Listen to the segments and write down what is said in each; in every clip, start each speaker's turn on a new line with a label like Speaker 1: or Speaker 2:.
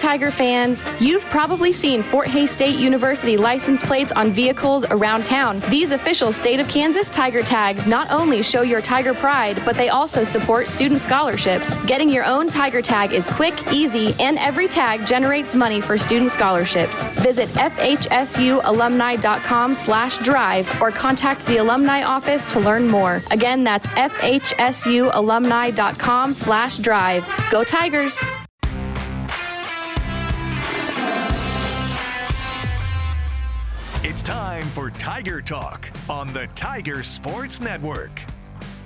Speaker 1: Tiger fans, you've probably seen Fort Hays State University license plates on vehicles around town. These official state of Kansas Tiger tags not only show your Tiger pride, but they also support student scholarships. Getting your own Tiger tag is quick, easy, and every tag generates money for student scholarships. Visit fhsualumni.com slash drive or contact the alumni office to learn more. Again, that's fhsualumni.com slash drive. Go Tigers!
Speaker 2: It's time for Tiger Talk on the Tiger Sports Network.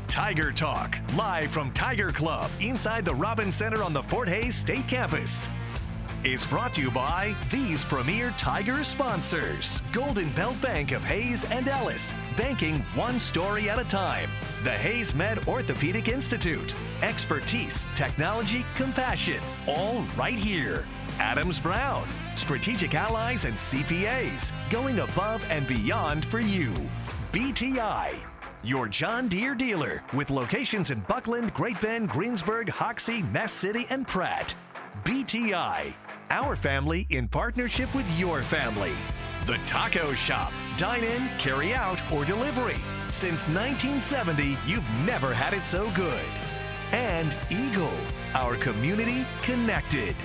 Speaker 2: Tiger Talk, live from Tiger Club inside the Robin Center on the Fort Hays State Campus, is brought to you by these premier Tiger sponsors Golden Belt Bank of Hays and Ellis, banking one story at a time. The Hays Med Orthopedic Institute, expertise, technology, compassion, all right here. Adams Brown, strategic allies and CPAs, going above and beyond for you. BTI, your John Deere dealer with locations in Bucklin, Great Bend, Greensburg, Hoxie, Ness City, and Pratt. BTI, our family in partnership with your family. The Taco Shop, dine in, carry out, or delivery. Since 1970, you've never had it so good. And Eagle, our community connected.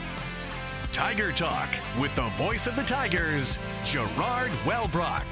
Speaker 2: Tiger Talk with the voice of the Tigers, Gerard Wellbrock.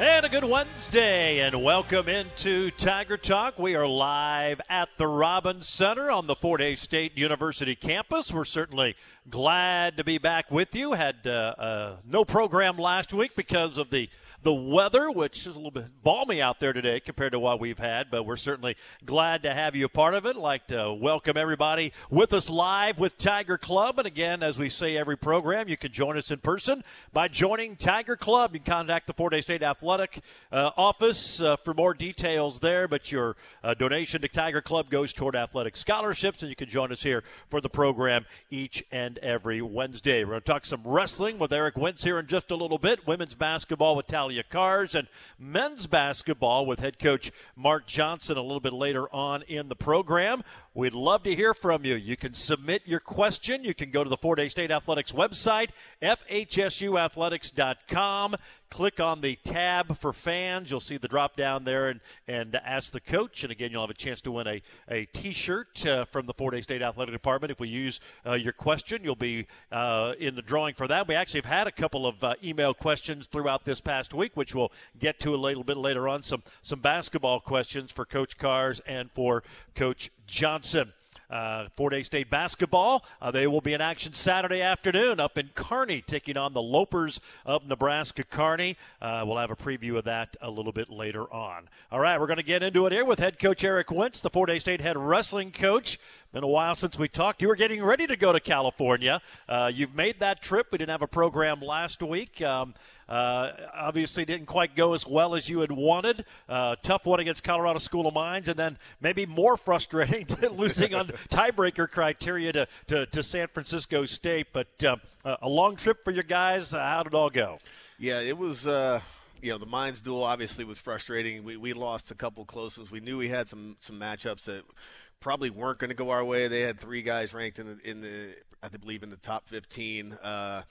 Speaker 3: And a good Wednesday, and welcome into Tiger Talk. We are live at the Robbins Center on the Fort Hays State University campus. We're certainly glad to be back with you. Had uh, uh, no program last week because of the the weather, which is a little bit balmy out there today compared to what we've had, but we're certainly glad to have you a part of it. Like to welcome everybody with us live with Tiger Club. And again, as we say every program, you can join us in person by joining Tiger Club. You can contact the Fort Hays State Athletic uh, office uh, for more details there, but your uh, donation to Tiger Club goes toward athletic scholarships, and you can join us here for the program each and every Wednesday. We're going to talk some wrestling with Erik Wince here in just a little bit, women's basketball with Talia Kahrs, and men's basketball with head coach Mark Johnson a little bit later on in the program. We'd love to hear from you. You can submit your question. You can go to the Fort Hays State Athletics website, fhsuathletics.com. Click on the tab for fans. You'll see the drop down there and, and ask the coach. And again, you'll have a chance to win a, a t shirt uh, from the Fort Hays State Athletic Department. If we use uh, your question, you'll be uh, in the drawing for that. We actually have had a couple of uh, email questions throughout this past week, which we'll get to a little bit later on. Some, some basketball questions for Coach Kahrs and for Coach Johnson. Uh, Fort Hays State basketball. Uh, they will be in action Saturday afternoon up in Kearney, taking on the Lopers of Nebraska Kearney. Uh, we'll have a preview of that a little bit later on. All right, we're going to get into it here with head coach Erik Wince, the Fort Hays State head wrestling coach. Been a while since we talked. You were getting ready to go to California. Uh, you've made that trip. We didn't have a program last week. Um, uh, obviously, didn't quite go as well as you had wanted. Uh, tough one against Colorado School of Mines, and then maybe more frustrating losing on tiebreaker criteria to, to, to, San Francisco State. But uh, a long trip for your guys. Uh, how did it all go?
Speaker 4: Yeah, it was uh, you know the Mines duel obviously was frustrating. We, we lost a couple close ones. We knew we had some some matchups that probably weren't going to go our way. They had three guys ranked in the in the I believe in the top 15. Uh,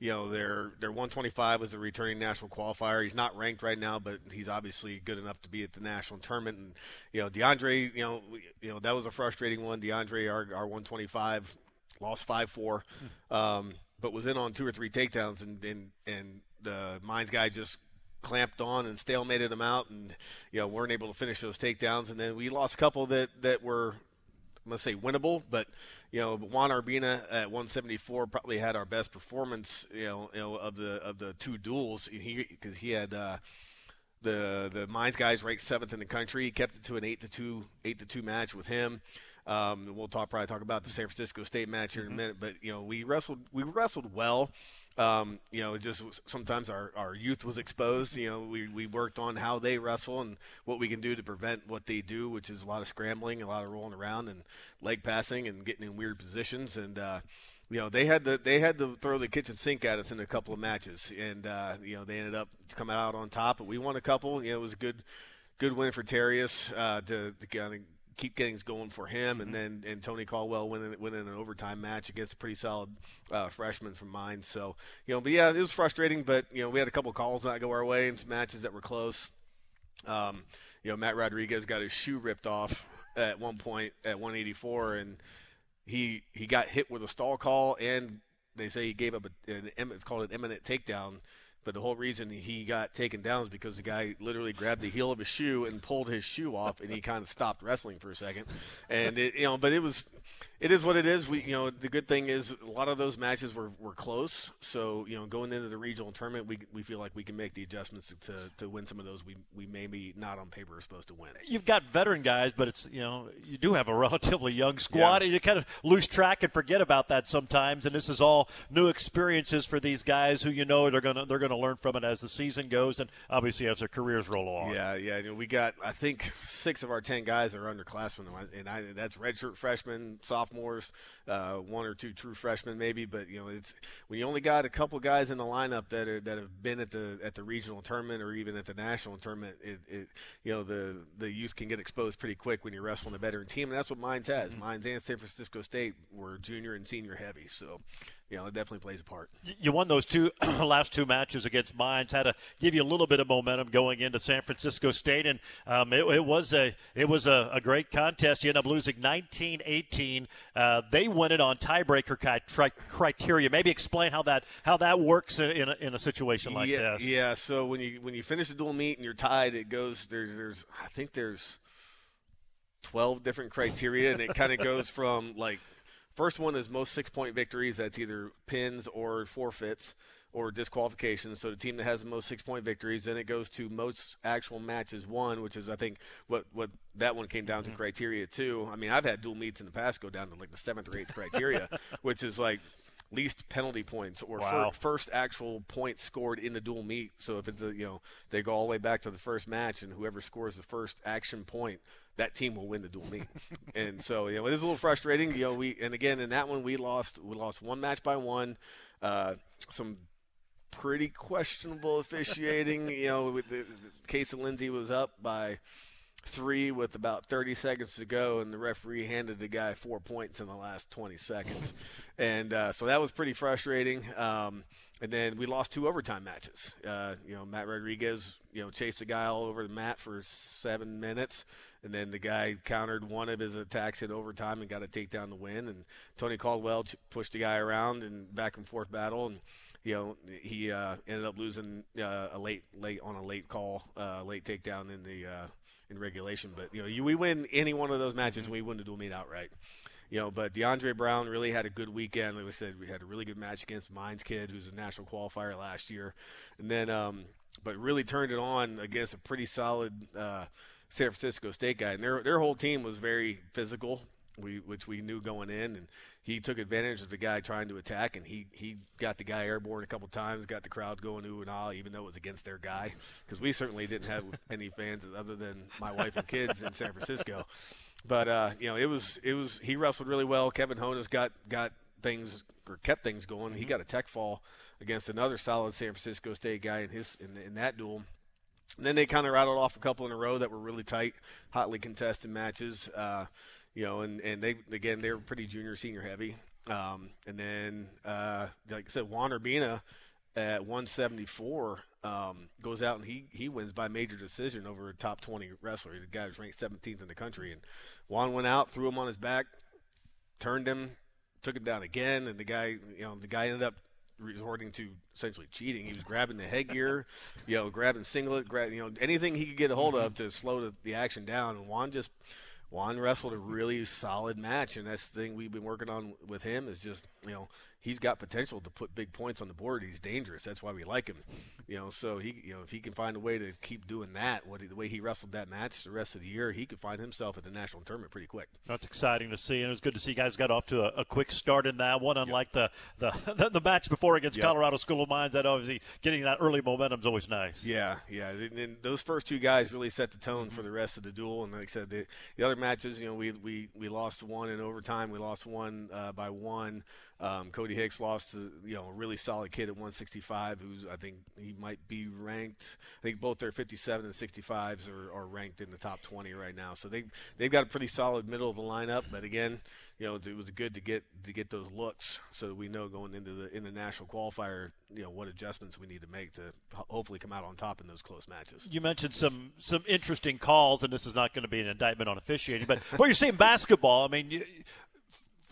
Speaker 4: you know, their their 125 was a returning national qualifier. He's not ranked right now, but he's obviously good enough to be at the national tournament. And you know, DeAndre, you know, you know that was a frustrating one. DeAndre, our, our 125, lost five four, um, but was in on two or three takedowns, and and and the Mines guy just clamped on and stalemated them out, and you know weren't able to finish those takedowns. And then we lost a couple that that were I'm gonna say winnable, but you know Juan Urbina at 174 probably had our best performance, you know, you know of the of the two duels. He because he had. Uh, the the Mines guys ranked seventh in the country. He kept it to an eight to two eight to two match with him. Um, we'll talk probably talk about the San Francisco State match here in a mm-hmm. minute, but you know we wrestled we wrestled well. Um, you know, just sometimes our, our youth was exposed. You know, we, we worked on how they wrestle and what we can do to prevent what they do, which is a lot of scrambling, a lot of rolling around and leg passing and getting in weird positions. And uh, you know, they had to they had to throw the kitchen sink at us in a couple of matches, and uh, you know they ended up coming out on top. But we won a couple. You know, it was a good good win for Terrius uh, to, to kind of keep getting going for him, and then and Tony Caldwell winning winning an overtime match against a pretty solid uh, freshman from mine. So you know, but yeah, it was frustrating, but you know, we had a couple calls not go our way and some matches that were close. Um, you know, Matt Rodriguez got his shoe ripped off at one point at 184, and he he got hit with a stall call, and they say he gave up a, an it's called an imminent takedown but the whole reason he got taken down is because the guy literally grabbed the heel of his shoe and pulled his shoe off, and he kind of stopped wrestling for a second. And it, you know, but it was, it is what it is. We, you know, the good thing is a lot of those matches were, were close. So you know, going into the regional tournament, we, we feel like we can make the adjustments to, to win some of those. We we maybe not on paper are supposed to win.
Speaker 3: You've got veteran guys, but it's you know you do have a relatively young squad, yeah. and you kind of lose track and forget about that sometimes. And this is all new experiences for these guys who you know they're gonna they're gonna learn from it as the season goes, and obviously as their careers roll along.
Speaker 4: Yeah, yeah. You know, we got I think six of our ten guys are underclassmen, and I, that's redshirt freshmen, sophomores, uh, one or two true freshmen maybe. But you know, it's when you only got a couple guys in the lineup that are that have been at the at the regional tournament or even at the national tournament. It, it you know the the youth can get exposed pretty quick when you're wrestling a veteran team, and that's what Mines has. Mm-hmm. Mines and San Francisco State were junior and senior heavy, so you know, it definitely plays a part.
Speaker 3: You won those two last two matches against Mines, had to give you a little bit of momentum going into San Francisco State, and um, it, it, was a it was a, a, great contest. You end up losing 19-18. Uh, they win it on tiebreaker criteria. Maybe explain how that how that works in a, in a situation like
Speaker 4: yeah,
Speaker 3: this.
Speaker 4: Yeah. So when you when you finish a dual meet and you're tied, it goes there's there's I think there's 12 different criteria, and it kind of goes from like First one is most six point victories. That's either pins or forfeits or disqualifications. So the team that has the most six point victories, then it goes to most actual matches won, which is I think what what that one came down to mm-hmm. criteria too. I mean, I've had dual meets in the past go down to like the seventh or eighth criteria, which is like least penalty points or wow. fir- first actual points scored in the dual meet. So if it's a, you know they go all the way back to the first match and whoever scores the first action point that team will win the dual meet. and so, you know, it is a little frustrating. You know, we and again in that one we lost we lost one match by one. Uh, some pretty questionable officiating. you know, with the, the case of Lindsay was up by three with about 30 seconds to go, and the referee handed the guy four points in the last 20 seconds. and uh, so that was pretty frustrating. Um, and then we lost two overtime matches. Uh, you know, Matt Rodriguez, you know, chased a guy all over the mat for seven minutes and then the guy countered one of his attacks in overtime and got a takedown to win. And Tony Caldwell pushed the guy around and back and forth battle, and you know he uh, ended up losing uh, a late late on a late call, uh, late takedown in the uh, in regulation. But you know you, we win any one of those matches, and we win the dual meet outright. You know, but DeAndre Brown really had a good weekend. Like I said, we had a really good match against Mines Kid, who's a national qualifier last year, and then um, but really turned it on against a pretty solid. Uh, San Francisco State guy, and their their whole team was very physical, we which we knew going in, and he took advantage of the guy trying to attack, and he he got the guy airborne a couple times, got the crowd going ooh and ah, even though it was against their guy, because we certainly didn't have any fans other than my wife and kids in San Francisco. But uh, you know, it was it was he wrestled really well. Kevin Honas got got things or kept things going. He mm-hmm. got a tech fall against another solid San Francisco State guy in his in, in that duel. And then they kind of rattled off a couple in a row that were really tight, hotly contested matches. Uh, you know, and, and they again they're pretty junior senior heavy. Um, and then uh, like I said, Juan Urbina at 174 um, goes out and he he wins by major decision over a top 20 wrestler. The guy was ranked 17th in the country, and Juan went out, threw him on his back, turned him, took him down again, and the guy you know the guy ended up resorting to essentially cheating. He was grabbing the headgear, you know, grabbing singlet, grab, you know, anything he could get a hold of mm-hmm. to slow the, the action down. And Juan just Juan wrestled a really solid match, and that's the thing we've been working on with him is just you know he's got potential to put big points on the board. He's dangerous. That's why we like him. You know, so he, you know, if he can find a way to keep doing that, what the way he wrestled that match the rest of the year, he could find himself at the national tournament pretty quick.
Speaker 3: That's exciting to see, and it was good to see you guys got off to a, a quick start in that one. Unlike yep. the, the the match before against yep. Colorado School of Mines, that obviously getting that early momentum is always nice.
Speaker 4: Yeah, yeah. And, and, those first two guys really set the tone mm-hmm. for the rest of the duel. And like I said, the, the other matches, you know, we we we lost one in overtime. We lost one uh, by one. Um, Cody Hicks lost to you know a really solid kid at 165, who's I think he might be ranked. I think both their 57 and 65s are, are ranked in the top 20 right now. So they they've got a pretty solid middle of the lineup. But again, you know, it was good to get to get those looks so we know going into the in the national qualifier, you know, what adjustments we need to make to hopefully come out on top in those close matches.
Speaker 3: You mentioned some some interesting calls, and this is not going to be an indictment on officiating, but what you're saying basketball. I mean,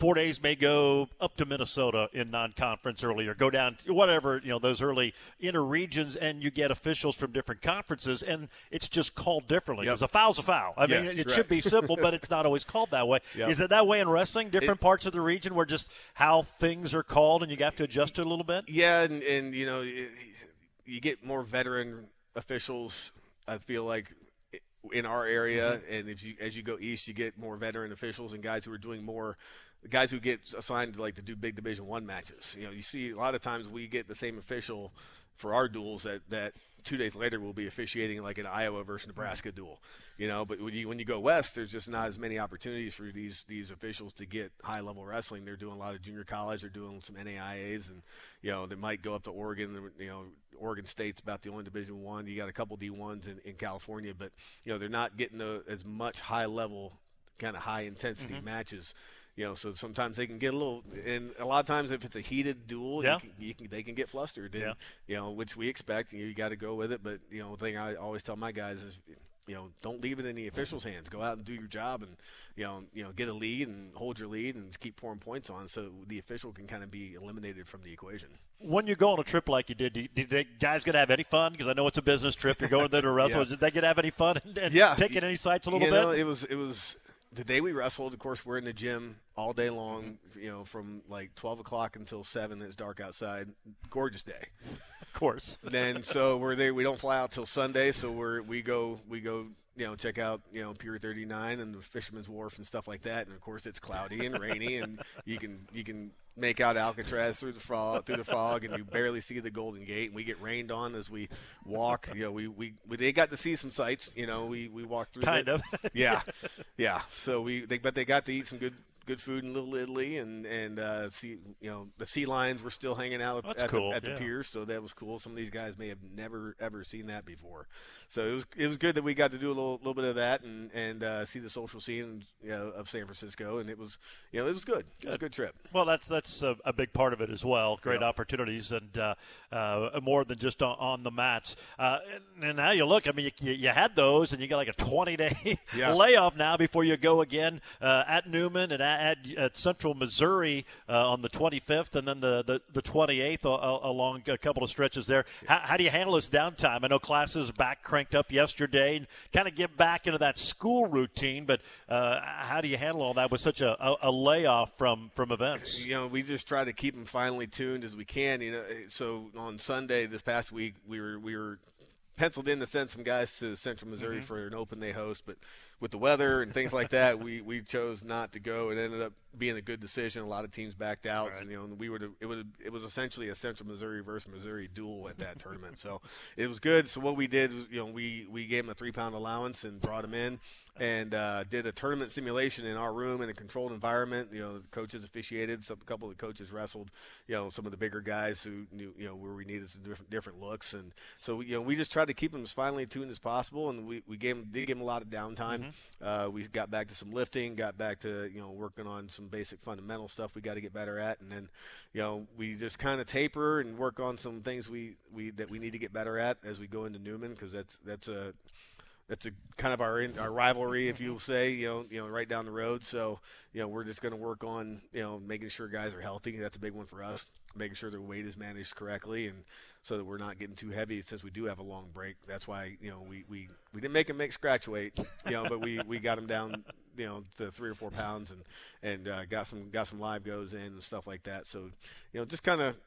Speaker 3: Fort Hays may go up to Minnesota in non-conference earlier, go down to whatever you know those early inner regions, and you get officials from different conferences, and it's just called differently because yep. a foul's a foul. I yeah, mean, it right. should be simple, but it's not always called that way. Yep. Is it that way in wrestling? Different it, parts of the region where just how things are called, and you have to adjust it a little bit.
Speaker 4: Yeah, and, and you know, you get more veteran officials. I feel like in our area, mm-hmm. and if you as you go east, you get more veteran officials and guys who are doing more the guys who get assigned to like to do big Division One matches. You know, you see a lot of times we get the same official for our duels that that two days later we'll be officiating like an Iowa versus Nebraska duel. You know, but when you when you go west, there's just not as many opportunities for these these officials to get high level wrestling. They're doing a lot of junior college. They're doing some NAIAs, and you know they might go up to Oregon. You know, Oregon State's about the only Division One. You got a couple D ones in, in California, but you know they're not getting the, as much high level kind of high intensity mm-hmm. matches you know, so sometimes they can get a little, and a lot of times if it's a heated duel, yeah. you can, you can, they can get flustered, and, yeah. you know, which we expect. You, you got to go with it, but you know, the thing I always tell my guys is, you know, don't leave it in the officials' hands. Go out and do your job, and you know, you know, get a lead and hold your lead, and keep pouring points on, so the official can kind of be eliminated from the equation.
Speaker 3: When you go on a trip like you did, did the guys get to have any fun? Because I know it's a business trip. You're going there to wrestle. yeah. Did they get to have any fun and, and
Speaker 4: yeah.
Speaker 3: taking any sights a little
Speaker 4: you
Speaker 3: bit?
Speaker 4: Know, it was it was the day we wrestled, of course, we're in the gym all day long. You know, from like twelve o'clock until seven. It's dark outside. Gorgeous day.
Speaker 3: Of course.
Speaker 4: then so we're there. We don't fly out till Sunday, so we're we go we go you know check out you know Pier 39 and the Fisherman's Wharf and stuff like that. And of course, it's cloudy and rainy, and you can you can make out Alcatraz through the fog, through the fog, and you barely see the Golden Gate. And we get rained on as we walk. You know, we, we, we they got to see some sights. You know, we we walked through.
Speaker 3: Kind of.
Speaker 4: yeah, yeah. So we they but they got to eat some good good food in Little Italy, and and uh, see you know the sea lions were still hanging out at,
Speaker 3: cool.
Speaker 4: the, at
Speaker 3: yeah.
Speaker 4: the piers, so that was cool. Some of these guys may have never ever seen that before, so it was it was good that we got to do a little little bit of that and and uh, see the social scene you know, of San Francisco, and it was you know it was good. It was a good trip.
Speaker 3: Well, that's that's a, a big part of it as well. Great opportunities and uh, uh, more than just on, on the mats. Uh, and, and, now you look, I mean, you, you, had those, and you got like a 20 day yeah. layoff now before you go again uh, at Newman and at, at, at Central Missouri uh, on the 25th, and then the, the, the 28th along a couple of stretches there. How, how, do you handle this downtime? I know classes back cranked up yesterday and kind of get back into that school routine, but uh, how do you handle all that with such a, a, a, layoff from, from events?
Speaker 4: You know, we just try to keep them finely tuned as we can. You know, so on Sunday this past week, we were we were penciled in to send some guys to Central Missouri mm-hmm. for an open they host, but with the weather and things like that, we, we chose not to go. It ended up being a good decision. A lot of teams backed out. Right. And, you know, we would it would it was essentially a Central Missouri versus Missouri duel at that tournament. So it was good. So what we did was, you know, we we gave him a three pound allowance and brought him in and uh, did a tournament simulation in our room in a controlled environment. You know, the coaches officiated. Some, a couple of the coaches wrestled. You know, some of the bigger guys who knew you know where we needed some different different looks. And so you know, we just tried to keep them as finely tuned as possible. And we we gave them did give them a lot of downtime. Mm-hmm. Uh, we got back to some lifting, got back to you know working on some basic fundamental stuff we got to get better at, and then you know we just kind of taper and work on some things we, we that we need to get better at as we go into Newman because that's that's a that's a kind of our our rivalry, if you'll say, you know, you know, right down the road. So, you know, we're just going to work on, you know, making sure guys are healthy. That's a big one for us. Making sure their weight is managed correctly, and so that we're not getting too heavy. Since we do have a long break, that's why you know we we, we didn't make them make scratch weight, you know, but we, we got them down, you know, to three or four pounds, and and uh, got some got some live goes in and stuff like that. So, you know, just kind of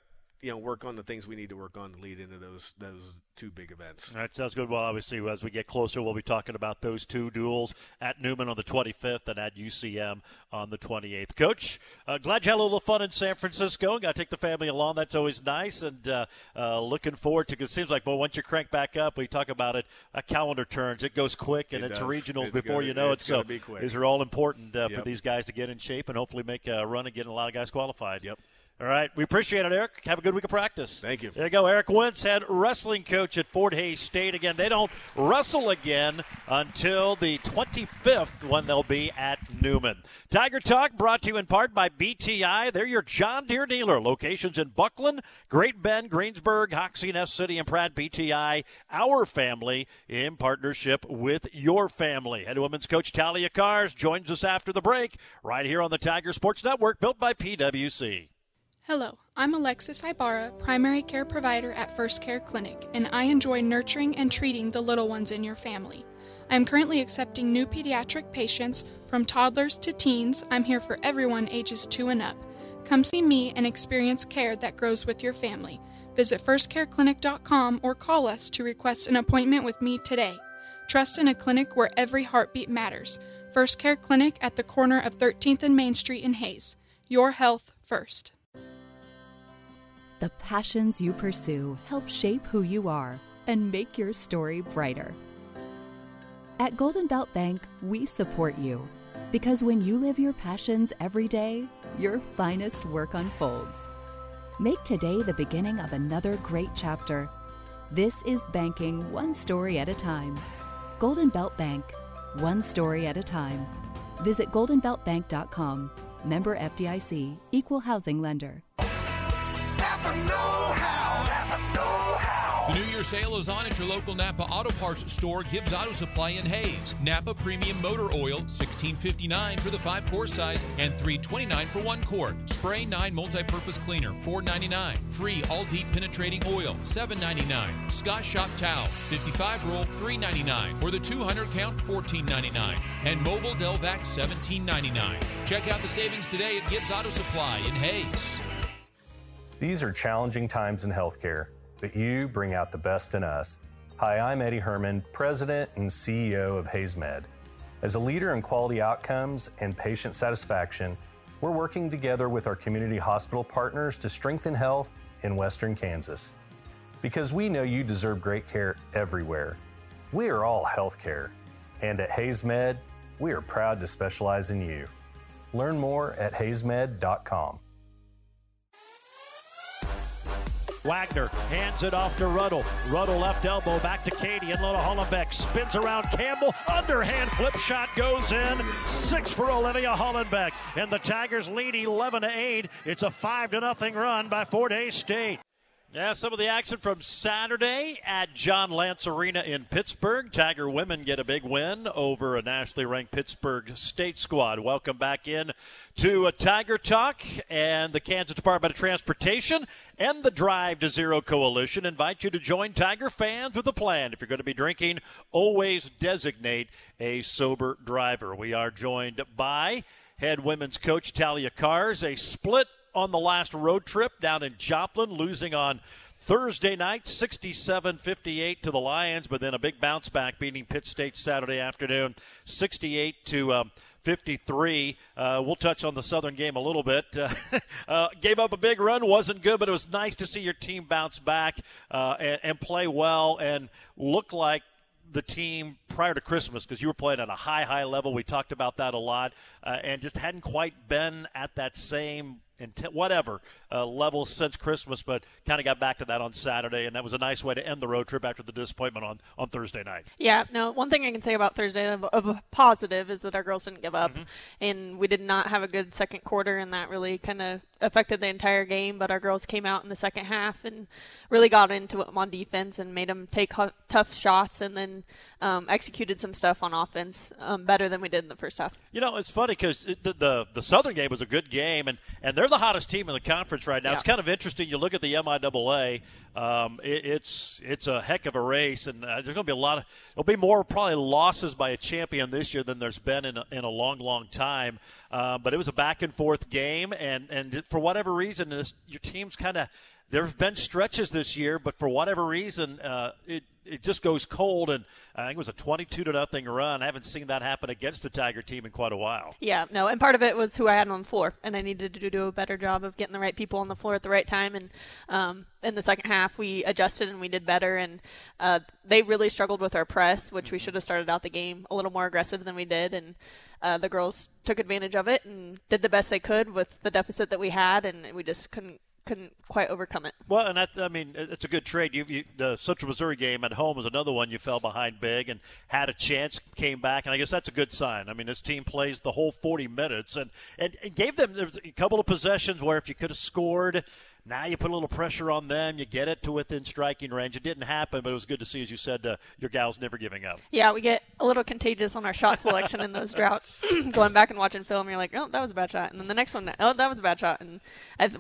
Speaker 4: you know work on the things we need to work on to lead into those those two big events.
Speaker 3: All right, sounds good. Well, obviously, as we get closer, we'll be talking about those two duels at Newman on the 25th and at UCM on the 28th. Coach, uh, glad you had a little fun in San Francisco. Got to take the family along. That's always nice, and uh, uh, looking forward to. Because it seems like, well, once you crank back up, we talk about it. A calendar turns, it goes quick, and
Speaker 4: It
Speaker 3: it's
Speaker 4: does.
Speaker 3: regionals
Speaker 4: It's
Speaker 3: before
Speaker 4: gonna-
Speaker 3: you know it. So these are all important uh, for these guys to get in shape and hopefully make a run and get a lot of guys qualified.
Speaker 4: Yep.
Speaker 3: All right. We appreciate it, Erik. Have a good week of practice.
Speaker 4: Thank you.
Speaker 3: There you go. Erik Wince, head wrestling coach at Fort Hays State. Again, they don't wrestle again until the 25th when they'll be at Newman. Tiger Talk brought to you in part by BTI. They're your John Deere dealer. Locations in Bucklin, Great Bend, Greensburg, Hoxie, Ness City, and Pratt. BTI, our family in partnership with your family. Head women's coach Talia Kahrs joins us after the break right here on the Tiger Sports Network, built by PWC.
Speaker 5: Hello, I'm Alexis Ibarra, primary care provider at First Care Clinic, and I enjoy nurturing and treating the little ones in your family. I am currently accepting new pediatric patients from toddlers to teens. I'm here for everyone ages 2 and up. Come see me and experience care that grows with your family. Visit firstcareclinic.com or call us to request an appointment with me today. Trust in a clinic where every heartbeat matters. First Care Clinic at the corner of 13th and Main Street in Hays. Your health first.
Speaker 6: The passions you pursue help shape who you are and make your story brighter. At Golden Belt Bank, we support you because when you live your passions every day, your finest work unfolds. Make today the beginning of another great chapter. This is banking one story at a time. Golden Belt Bank, one story at a time. Visit goldenbeltbank.com. Member FDIC, equal housing lender.
Speaker 7: The New Year sale is on at your local Napa Auto Parts store, Gibbs Auto Supply in Hays. Napa Premium Motor Oil, $16.59 for the 5 quart size and $3.29 for 1 quart. Spray 9 multi-purpose cleaner, $4.99. Free all deep penetrating oil, $7.99. Scott Shop towel, 55 roll, $3.99. Or the 200 count, $14.99. And Mobil Delvac, $17.99. Check out the savings today at Gibbs Auto Supply in Hays.
Speaker 8: These are challenging times in healthcare, but you bring out the best in us. Hi, I'm Eddie Herrman, President and CEO of HaysMed. As a leader in quality outcomes and patient satisfaction, we're working together with our community hospital partners to strengthen health in Western Kansas. Because we know you deserve great care everywhere. We are all healthcare, and at HaysMed, we are proud to specialize in you. Learn more at haysmed.com.
Speaker 3: Wagner hands it off to Ruddle. Ruddle left elbow back to Katie and Lola Hollenbeck spins around Campbell. Underhand flip shot goes in. Six for Olivia Hollenbeck. And the Tigers lead 11 to 8. It's a 5 to nothing run by Fort Hays State. Yeah, some of the action from Saturday at John Lance Arena in Pittsburg. Tiger women get a big win over a nationally ranked Pittsburg State squad. Welcome back in to a Tiger Talk and the Kansas Department of Transportation and the Drive to Zero Coalition invite you to join Tiger fans with a plan. If you're going to be drinking, always designate a sober driver. We are joined by head women's coach Talia Kahrs, a split on the last road trip down in Joplin, losing on Thursday night, 67 58 to the Lions, but then a big bounce back, beating Pitt State Saturday afternoon, 68 to. Um, 53. Uh, we'll touch on the Southern game a little bit. Uh, uh, gave up a big run, wasn't good, but it was nice to see your team bounce back uh, and, and play well and look like the team prior to Christmas because you were playing at a high, high level. We talked about that a lot, uh, and just hadn't quite been at that same intent, whatever uh, level since Christmas, but kind of got back to that on Saturday, and that was a nice way to end the road trip after the disappointment on on Thursday night.
Speaker 9: Yeah, no, one thing I can say about Thursday of, of a positive is that our girls didn't give up, and we did not have a good second quarter, and that really kind of affected the entire game. But our girls came out in the second half and really got into it on defense and made them take hu- tough shots, and then um, executed some stuff on offense um, better than we did in the first half.
Speaker 3: You know, it's funny because the, the the Southern game was a good game, and, and they're the hottest team in the conference right now.
Speaker 9: Yeah.
Speaker 3: It's kind of interesting. You look at the MIAA; um, it, it's it's a heck of a race, and uh, there's going to be a lot of there'll be more probably losses by a champion this year than there's been in a, in a long, long time. Uh, but it was a back and forth game, and and for whatever reason, this, your team's kind of there have been stretches this year, but for whatever reason, uh, it it just goes cold. And I think it was a 22 to nothing run. I haven't seen that happen against the Tiger team in quite a while.
Speaker 9: Yeah, no, and part of it was who I had on the floor, and I needed to do a better job of getting the right people on the floor at the right time. And um, in the second half, we adjusted and we did better. And uh, they really struggled with our press, which we should have started out the game a little more aggressive than we did. And uh, the girls took advantage of it and did the best they could with the deficit that we had, and we just couldn't couldn't quite overcome it.
Speaker 3: Well, and that, I mean, it's a good trade. You, you, the Central Missouri game at home was another one you fell behind big and had a chance, came back, and I guess that's a good sign. I mean, this team plays the whole 40 minutes and, and, and gave them a couple of possessions where if you could have scored – now you put a little pressure on them. You get it to within striking range. It didn't happen, but it was good to see, as you said, uh, your gals never giving up.
Speaker 9: Yeah, we get a little contagious on our shot selection in those droughts. Going back and watching film, you're like, oh, that was a bad shot. And then the next one, oh, that was a bad shot. And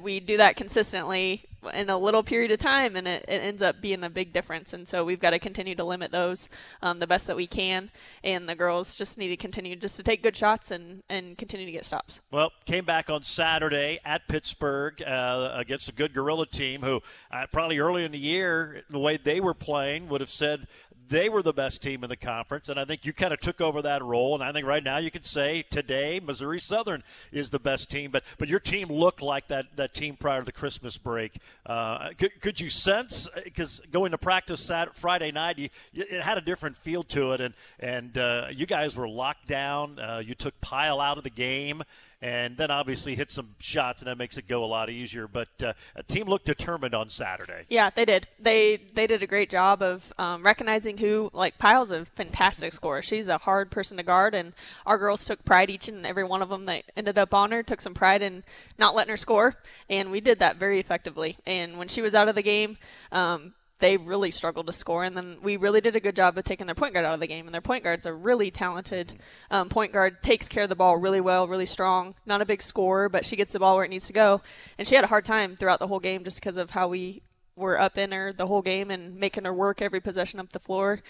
Speaker 9: we do that consistently in a little period of time, and it, it, ends up being a big difference. And so we've got to continue to limit those um, the best that we can. And the girls just need to continue just to take good shots and, and continue to get stops.
Speaker 3: Well, came back on Saturday at Pittsburg uh, against a good Gorilla team who uh, probably early in the year, the way they were playing, would have said they were the best team in the conference, and I think you kind of took over that role. And I think right now you could say today Missouri Southern is the best team, but but your team looked like that that team prior to the Christmas break. Uh, could, could, you sense because going to practice Saturday, Friday night, you, it had a different feel to it, and and uh, you guys were locked down. Uh, you took Pile out of the game and then obviously hit some shots, and that makes it go a lot easier. But uh, a team looked determined on Saturday.
Speaker 9: Yeah, they did. They they did a great job of um, recognizing who. Like Pyle's a fantastic scorer. She's a hard person to guard, and our girls took pride each and every one of them that ended up on her took some pride in not letting her score, and we did that very effectively. And when she was out of the game. Um, they really struggled to score. And then we really did a good job of taking their point guard out of the game. And their point guard's a really talented um, point guard, takes care of the ball really well, really strong. Not a big scorer, but she gets the ball where it needs to go. And she had a hard time throughout the whole game just because of how we were up in her the whole game and making her work every possession up the floor.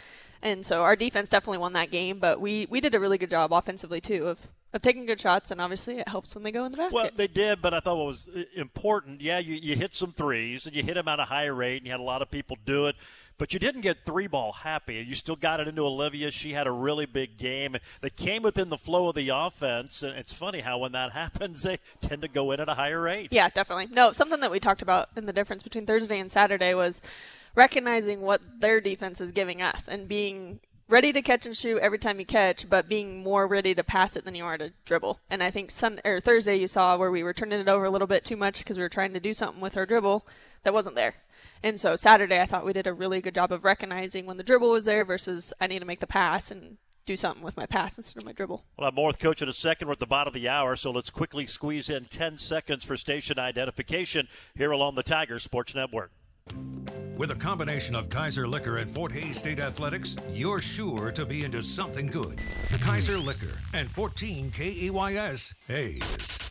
Speaker 9: And so our defense definitely won that game, but we, we did a really good job offensively too of of taking good shots, and obviously it helps when they go in the basket.
Speaker 3: Well, they did, but I thought what was uh, important, yeah, you, you hit some threes, and you hit them at a high rate, and you had a lot of people do it, but you didn't get three ball happy. You still got it into Olivia. She had a really big game. They came within the flow of the offense, and it's funny how when that happens, they tend to go in at a higher rate.
Speaker 9: Yeah, definitely. No, something that we talked about in the difference between Thursday and Saturday was recognizing what their defense is giving us and being ready to catch and shoot every time you catch, but being more ready to pass it than you are to dribble. And I think or Thursday you saw where we were turning it over a little bit too much because we were trying to do something with our dribble that wasn't there. And so Saturday I thought we did a really good job of recognizing when the dribble was there versus I need to make the pass and do something with my pass instead of my dribble.
Speaker 3: Well, I'm more with Coach in a second. We're at the bottom of the hour, so let's quickly squeeze in 10 seconds for station identification here along the Tiger Sports Network.
Speaker 2: With a combination of Kaiser Liquor and Fort Hays State Athletics, you're sure to be into something good. Kaiser Liquor and 14 KAYS Hays.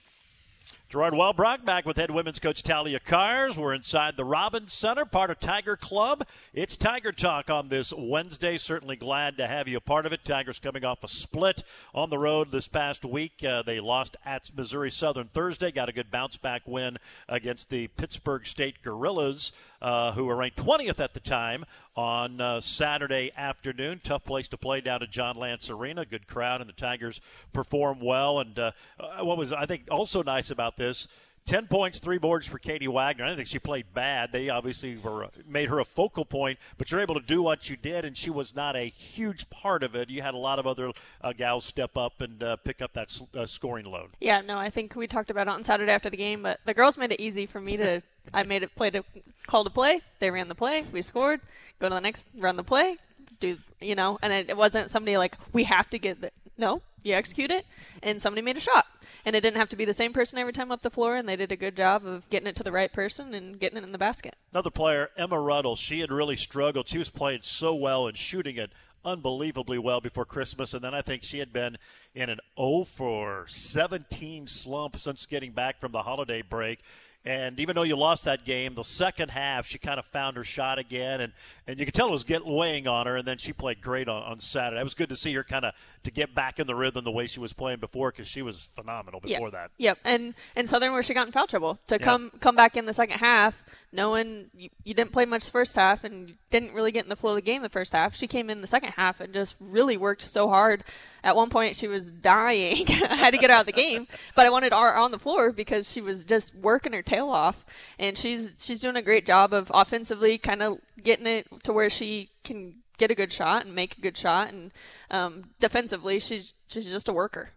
Speaker 3: Gerard Wellbrock back with head women's coach Talia Kahrs. We're inside the Robbins Center, part of Tiger Club. It's Tiger Talk on this Wednesday. Certainly glad to have you a part of it. Tigers coming off a split on the road this past week. Uh, they lost at Missouri Southern Thursday, got a good bounce back win against the Pittsburg State Gorillas uh, who were ranked 20th at the time on uh, Saturday afternoon. Tough place to play down at John Lance Arena. Good crowd, and the Tigers performed well. And uh, uh what was I think also nice about this 10 points, three boards for Katie Wagner. I don't think she played bad. They obviously were made her a focal point, but you're able to do what you did, and she was not a huge part of it. You had a lot of other uh, gals step up and uh, pick up that uh, scoring load.
Speaker 9: Yeah, no, I think we talked about it on Saturday after the game, but the girls made it easy for me to. I made it play to call to play. They ran the play. We scored. Go to the next, run the play. Do you know? And it, it wasn't somebody like we have to get the no. You execute it, and somebody made a shot and it didn't have to be the same person every time up the floor, and they did a good job of getting it to the right person and getting it in the basket.
Speaker 3: Another player, Emma Ruddle, she had really struggled. She was playing so well and shooting it unbelievably well before Christmas, and then I think she had been in an 0 for 17 slump since getting back from the holiday break And even though you lost that game, the second half she kind of found her shot again, and, and you could tell it was getting weighing on her. And then she played great on, on Saturday. It was good to see her kind of to get back in the rhythm the way she was playing before because she was phenomenal before
Speaker 9: yep.
Speaker 3: that.
Speaker 9: Yep, and and Southern where she got in foul trouble to come come back in the second half, knowing you, you didn't play much the first half and didn't really get in the flow of the game the first half. She came in the second half and just really worked so hard. At one point, she was dying. I had to get out of the game, but I wanted her on the floor because she was just working her tail off, and she's she's doing a great job of offensively kind of getting it to where she can get a good shot and make a good shot, and um, defensively, she's she's just a worker.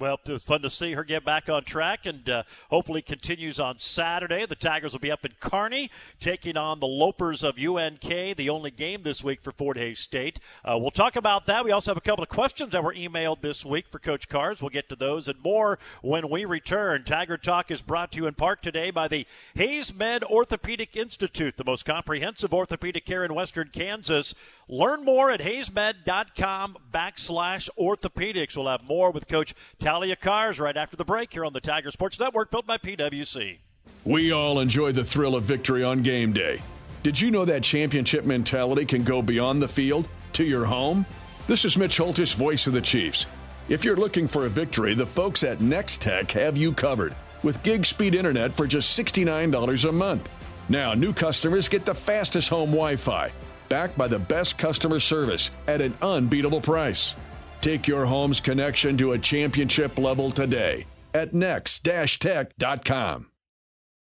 Speaker 3: Well, it was fun to see her get back on track and uh, hopefully continues on Saturday. The Tigers will be up in Kearney taking on the Lopers of UNK, the only game this week for Fort Hays State. Uh, we'll talk about that. We also have a couple of questions that were emailed this week for Coach Kahrs. We'll get to those and more when we return. Tiger Talk is brought to you in part today by the Hays Med Orthopedic Institute, the most comprehensive orthopedic care in Western Kansas. Learn more at haysmed.com backslash orthopedics. We'll have more with Coach Talia Kahrs right after the break here on the Tiger Sports Network, built by PWC.
Speaker 10: We all enjoy the thrill of victory on game day. Did you know that championship mentality can go beyond the field to your home? This is Mitch Holthus, voice of the Chiefs. If you're looking for a victory, the folks at Nex-Tech have you covered with gig speed internet for just $69 a month. Now, new customers get the fastest home Wi Fi, backed by the best customer service at an unbeatable price. Take your home's connection to a championship level today at nex-tech.com.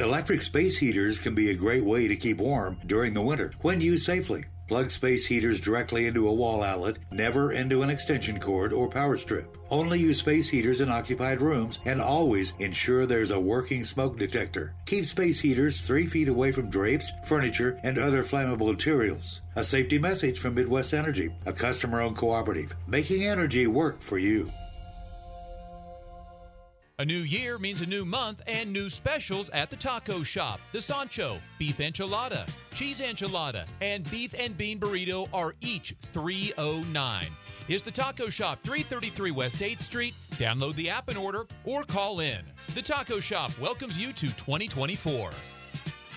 Speaker 11: Electric space heaters can be a great way to keep warm during the winter when used safely. Plug space heaters directly into a wall outlet, never into an extension cord or power strip. Only use space heaters in occupied rooms and always ensure there's a working smoke detector. Keep space heaters three feet away from drapes, furniture, and other flammable materials. A safety message from Midwest Energy, a customer owned cooperative, making energy work for you.
Speaker 7: A new year means a new month and new specials at the taco shop. The Sancho, beef enchilada, cheese enchilada, and beef and bean burrito are each 309. Is the taco shop 333 West 8th Street? Download the app and order or call in. The taco shop welcomes you to 2024.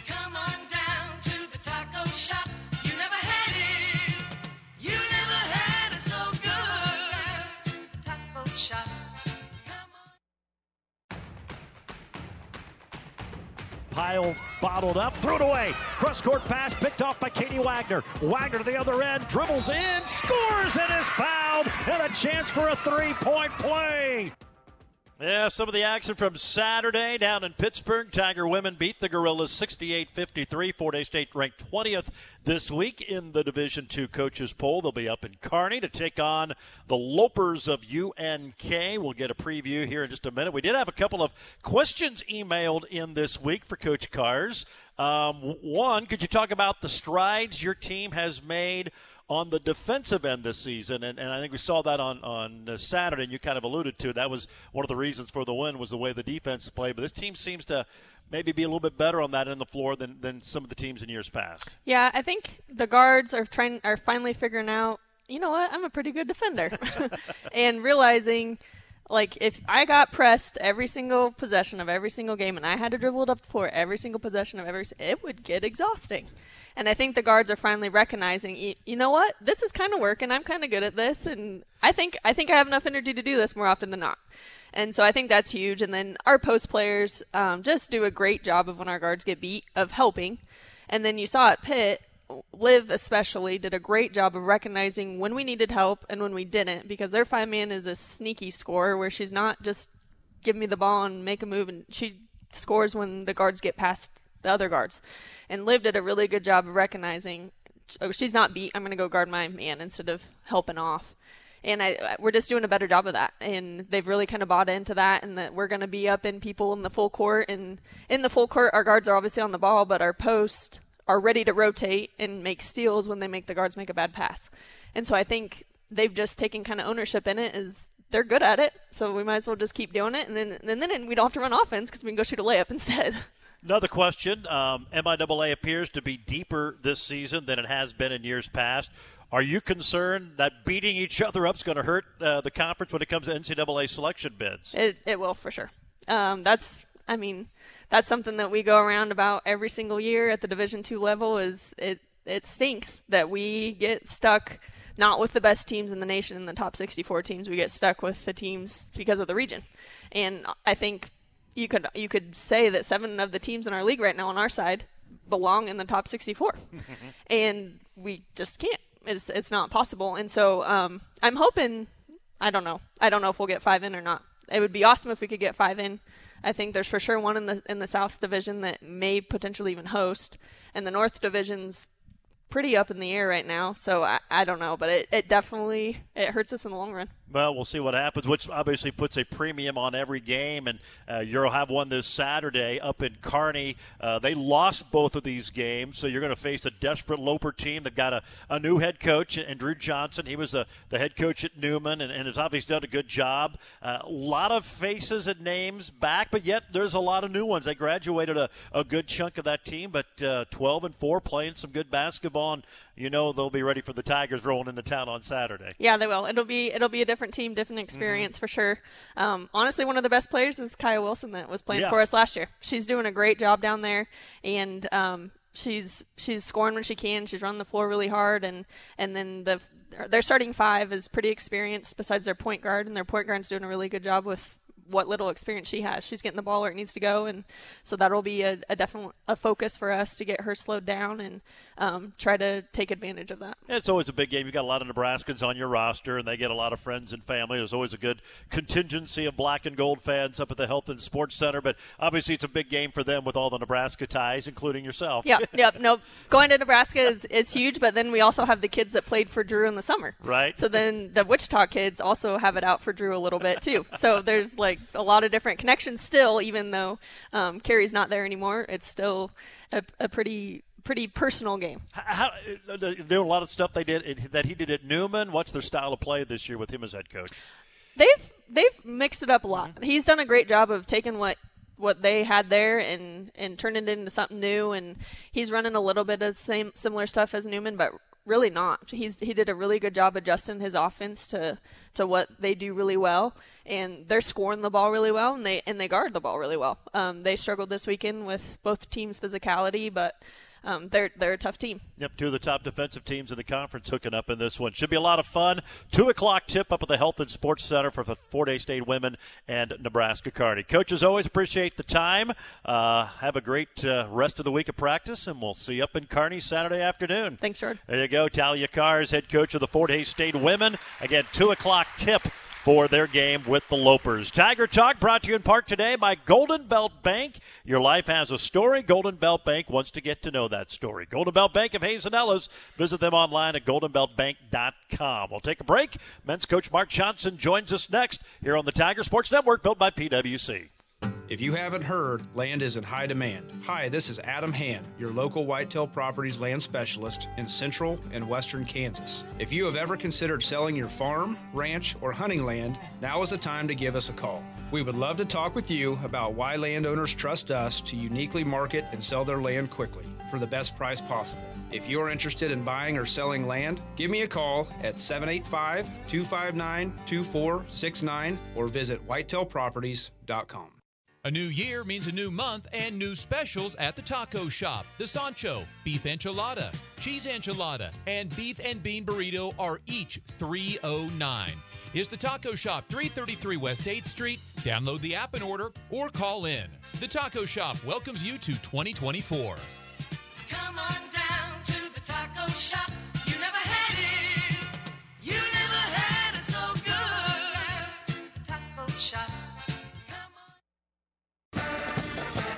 Speaker 12: Come on down to the taco shop. You never had it. You never had it so good. To the taco shop.
Speaker 3: Pile bottled up, threw it away. Cross court pass picked off by Katie Wagner. Wagner to the other end, dribbles in, scores, and is fouled, and a chance for a three point play. Yeah, some of the action from Saturday down in Pittsburg. Tiger women beat the Gorillas 68-53. Fort Hays State ranked 20th this week in the Division II coaches poll. They'll be up in Kearney to take on the Lopers of UNK. We'll get a preview here in just a minute. We did have a couple of questions emailed in this week for Coach Kahrs. Um, one, could you talk about the strides your team has made on the defensive end this season, and, and I think we saw that on on uh, Saturday, and you kind of alluded to. That was one of the reasons for the win was the way the defense played. But this team seems to maybe be a little bit better on that end of the floor than, than some of the teams in years past.
Speaker 9: Yeah, I think the guards are trying are finally figuring out. You know what? I'm a pretty good defender, and realizing like if I got pressed every single possession of every single game and I had to dribble it up the floor every single possession of every it would get exhausting. And I think the guards are finally recognizing, you, know what, this is kind of working. I'm kind of good at this, and I think I think I have enough energy to do this more often than not. And so I think that's huge. And then our post players um, just do a great job of when our guards get beat of helping. And then you saw at Pitt, Liv especially did a great job of recognizing when we needed help and when we didn't, because their five man is a sneaky scorer where she's not just give me the ball and make a move, and she scores when the guards get past the other guards. And Liv did a really good job of recognizing oh, she's not beat. I'm going to go guard my man instead of helping off. and I, we're just doing a better job of that. And they've really kind of bought into that, and that we're going to be up in people in the full court. And in the full court, our guards are obviously on the ball, but our post are ready to rotate and make steals when they make the guards make a bad pass. And so I think they've just taken kind of ownership in it. Is they're good at it, so we might as well just keep doing it, and then and then we don't have to run offense because we can go shoot a layup instead.
Speaker 3: Another question. Um, MIAA appears to be deeper this season than it has been in years past. Are you concerned that beating each other up is going to hurt uh, the conference when it comes to NCAA selection bids?
Speaker 9: It, it will for sure. Um, that's, I mean, that's something that we go around about every single year at the Division two level. Is it? It stinks that we get stuck not with the best teams in the nation in the top 64 teams. We get stuck with the teams because of the region, and I think you could you could say that seven of the teams in our league right now on our side belong in the top 64, and we just can't. It's it's not possible. And so um, I'm hoping. I don't know. I don't know if we'll get five in or not. It would be awesome if we could get five in. I think there's for sure one in the in the South Division that may potentially even host, and the North Division's pretty up in the air right now. So I, I don't know, but it, it definitely it hurts us in the long run.
Speaker 3: Well, we'll see what happens, which obviously puts a premium on every game. And uh, you'll have one this Saturday up in Kearney. Uh, they lost both of these games, so you're going to face a desperate Loper team that got a, a new head coach, and Drew Johnson. He was the, the head coach at Newman and, and has obviously done a good job. Uh, a lot of faces and names back, but yet there's a lot of new ones. They graduated a, a good chunk of that team, but uh, 12 and 4 playing some good basketball. And you know they'll be ready for the Tigers rolling into town on Saturday.
Speaker 9: Yeah, they will. It'll be it'll be a different team, different experience mm-hmm. for sure. Um, honestly, one of the best players is Kaya Wilson that was playing yeah. for us last year. She's doing a great job down there, and um, she's she's scoring when she can. She's running the floor really hard, and and then the their starting five is pretty experienced besides their point guard, and their point guard's doing a really good job with what little experience she has. She's getting the ball where it needs to go, and so that'll be a, a definite a focus for us to get her slowed down and um, try to take advantage of that.
Speaker 3: it's always a big game. You've got a lot of Nebraskans on your roster, and they get a lot of friends and family. There's always a good contingency of black and gold fans up at the Health and Sports Center, but obviously it's a big game for them with all the Nebraska ties, including yourself.
Speaker 9: Yep, yep. No, going to Nebraska is, is huge, but then we also have the kids that played for Drew in the summer.
Speaker 3: Right.
Speaker 9: So then the Wichita kids also have it out for Drew a little bit too. So there's like a lot of different connections still, even though um, Carrie's not there anymore. It's still a, a pretty pretty personal game.
Speaker 3: How, uh, doing a lot of stuff they did that he did at Newman. What's their style of play this year with him as head coach?
Speaker 9: They've they've mixed it up a lot. Mm-hmm. He's done a great job of taking what what they had there and and turning it into something new. And he's running a little bit of same similar stuff as Newman, but really not. He's he did a really good job adjusting his offense to to what they do really well, and they're scoring the ball really well, and they and they guard the ball really well. Um, they struggled this weekend with both teams' physicality, but um, they're they're a tough team.
Speaker 3: Yep, two of the top defensive teams in the conference hooking up in this one. Should be a lot of fun. Two o'clock tip up at the Health and Sports Center for the Fort Hays State women and Nebraska Kearney. Coaches always appreciate the time. Uh, have a great uh, rest of the week of practice, and we'll see you up in Kearney Saturday afternoon.
Speaker 9: Thanks, Jordan.
Speaker 3: There you go, Talia Kahrs, head coach of the Fort Hays State women. Again, two o'clock tip for their game with the Lopers. Tiger Talk brought to you in part today by Golden Belt Bank. Your life has a story. Golden Belt Bank wants to get to know that story. Golden Belt Bank of Hays and Ellis. Visit them online at goldenbeltbank.com. We'll take a break. Men's coach Mark Johnson joins us next here on the Tiger Sports Network, built by PWC.
Speaker 13: If you haven't heard, land is in high demand. Hi, this is Adam Hand, your local whitetail properties land specialist in central and western Kansas. If you have ever considered selling your farm, ranch, or hunting land, now is the time to give us a call. We would love to talk with you about why landowners trust us to uniquely market and sell their land quickly for the best price possible. If you're interested in buying or selling land, give me a call at 785 259 2469 or visit whitetailproperties.com.
Speaker 7: A new year means a new month and new specials at the taco shop. The Sancho, beef enchilada, cheese enchilada, and beef and bean burrito are each 309. Is the taco shop 333 West 8th Street? Download the app and order or call in. The taco shop welcomes you to 2024.
Speaker 12: Come on down to the taco shop. You never had it. You never had it so good. Taco shop.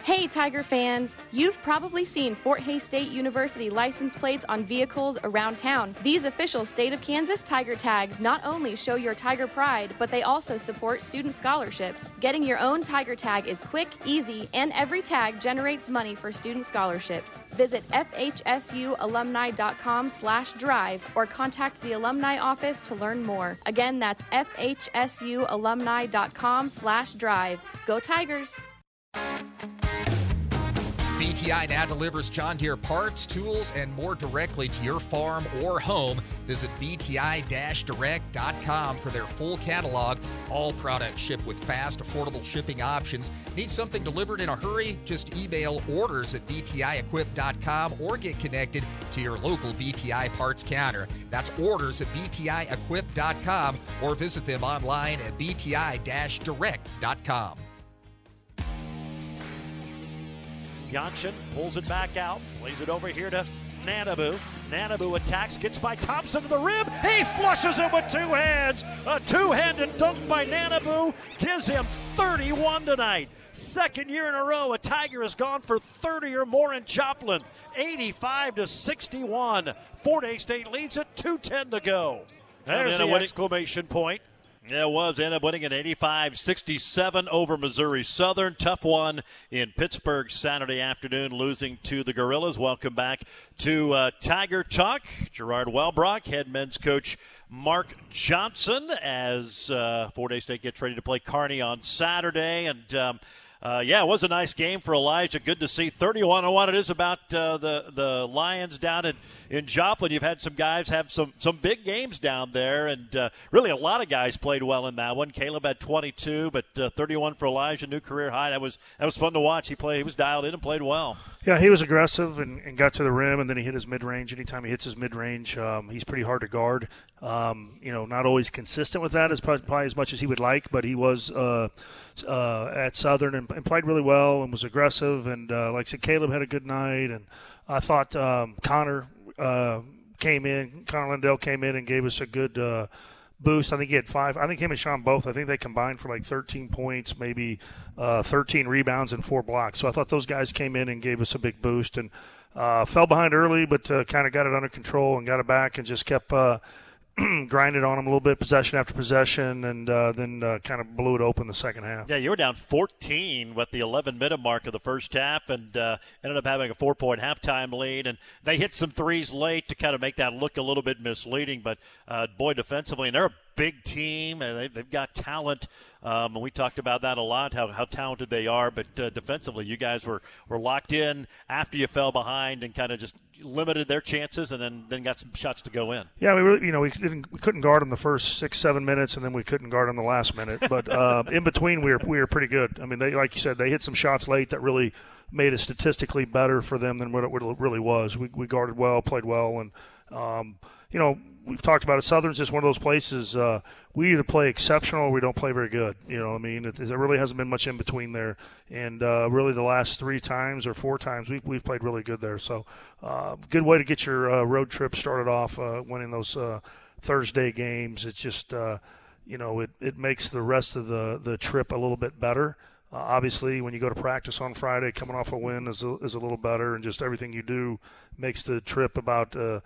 Speaker 1: Hey, Tiger fans! You've probably seen Fort Hays State University license plates on vehicles around town. These official state of Kansas Tiger tags not only show your Tiger pride, but they also support student scholarships. Getting your own Tiger tag is quick, easy, and every tag generates money for student scholarships. Visit fhsualumni.com slash drive or contact the alumni office to learn more. Again, that's fhsualumni.com slash drive. Go Tigers!
Speaker 14: BTI now delivers John Deere parts, tools, and more directly to your farm or home. Visit BTI-direct.com for their full catalog. All products ship with fast, affordable shipping options. Need something delivered in a hurry? Just email orders at BTIequip.com or get connected to your local BTI parts counter. That's orders at BTIequip.com or visit them online at BTI-direct.com.
Speaker 15: Jansson pulls it back out, plays it over here to Nanabu. Nanabu attacks, gets by Thompson to the rim. He flushes it with two hands. A two-handed dunk by Nanabu gives him 31 tonight. Second year in a row, a Tiger has gone for 30 or more in Joplin. 85 to 61. Fort Hays State leads it. 2:10 to go. There's the exclamation point.
Speaker 3: Yeah, it was. Ended up winning at 85 67 over Missouri Southern. Tough one in Pittsburg Saturday afternoon, losing to the Gorillas. Welcome back to uh, Tiger Talk. Gerard Welbrock, head men's coach Mark Johnson, as uh, Fort Hays State gets ready to play Kearney on Saturday. And. Um, uh, yeah, it was a nice game for Elijah. Good to see. 31 on what it is about uh, the the Lions down in, in Joplin. You've had some guys have some some big games down there, and uh, really a lot of guys played well in that one. Caleb had 22, but uh, 31 for Elijah, new career high. That was that was fun to watch. He played. He was dialed in and played well.
Speaker 16: Yeah, he was aggressive and, and got to the rim, and then he hit his mid range. Anytime he hits his mid range, um, he's pretty hard to guard. Um, you know, not always consistent with that as probably, probably as much as he would like, but he was uh, uh, at Southern and, and played really well and was aggressive. And uh, like I said, Caleb had a good night, and I thought um, Connor uh, came in. Connor Lindell came in and gave us a good. Uh, boost. I think he had five. I think him and Sean both. I think they combined for like 13 points, maybe uh, 13 rebounds and four blocks. So I thought those guys came in and gave us a big boost and uh, fell behind early, but uh, kind of got it under control and got it back and just kept. Grinded on them a little bit, possession after possession, and uh, then uh, kind of blew it open the second half.
Speaker 3: Yeah, you were down 14 with the 11 minute mark of the first half, and uh, ended up having a four point halftime lead. And they hit some threes late to kind of make that look a little bit misleading. But uh, boy, defensively, and they're a big team, and they, they've got talent. Um, and we talked about that a lot, how, how talented they are. But uh, defensively, you guys were, were locked in after you fell behind and kind of just limited their chances, and then, then got some shots to go in.
Speaker 16: Yeah, we really, you know, we didn't, we couldn't guard them the first six, seven minutes, and then we couldn't guard them the last minute. But uh, in between, we were we were pretty good. I mean, they like you said, they hit some shots late that really made it statistically better for them than what it really was. We we guarded well, played well, and um, you know, we've talked about it. Southern's just one of those places. Uh, we either play exceptional or we don't play very good. You know, I mean, it, it really hasn't been much in between there. And uh, really, the last three times or four times, we've we've played really good there. So, uh, good way to get your uh, road trip started off, uh, winning those uh, Thursday games. It's just, you know, it it makes the rest of the the trip a little bit better. Uh, obviously, when you go to practice on Friday, coming off a win is a, is a little better, and just everything you do makes the trip about uh,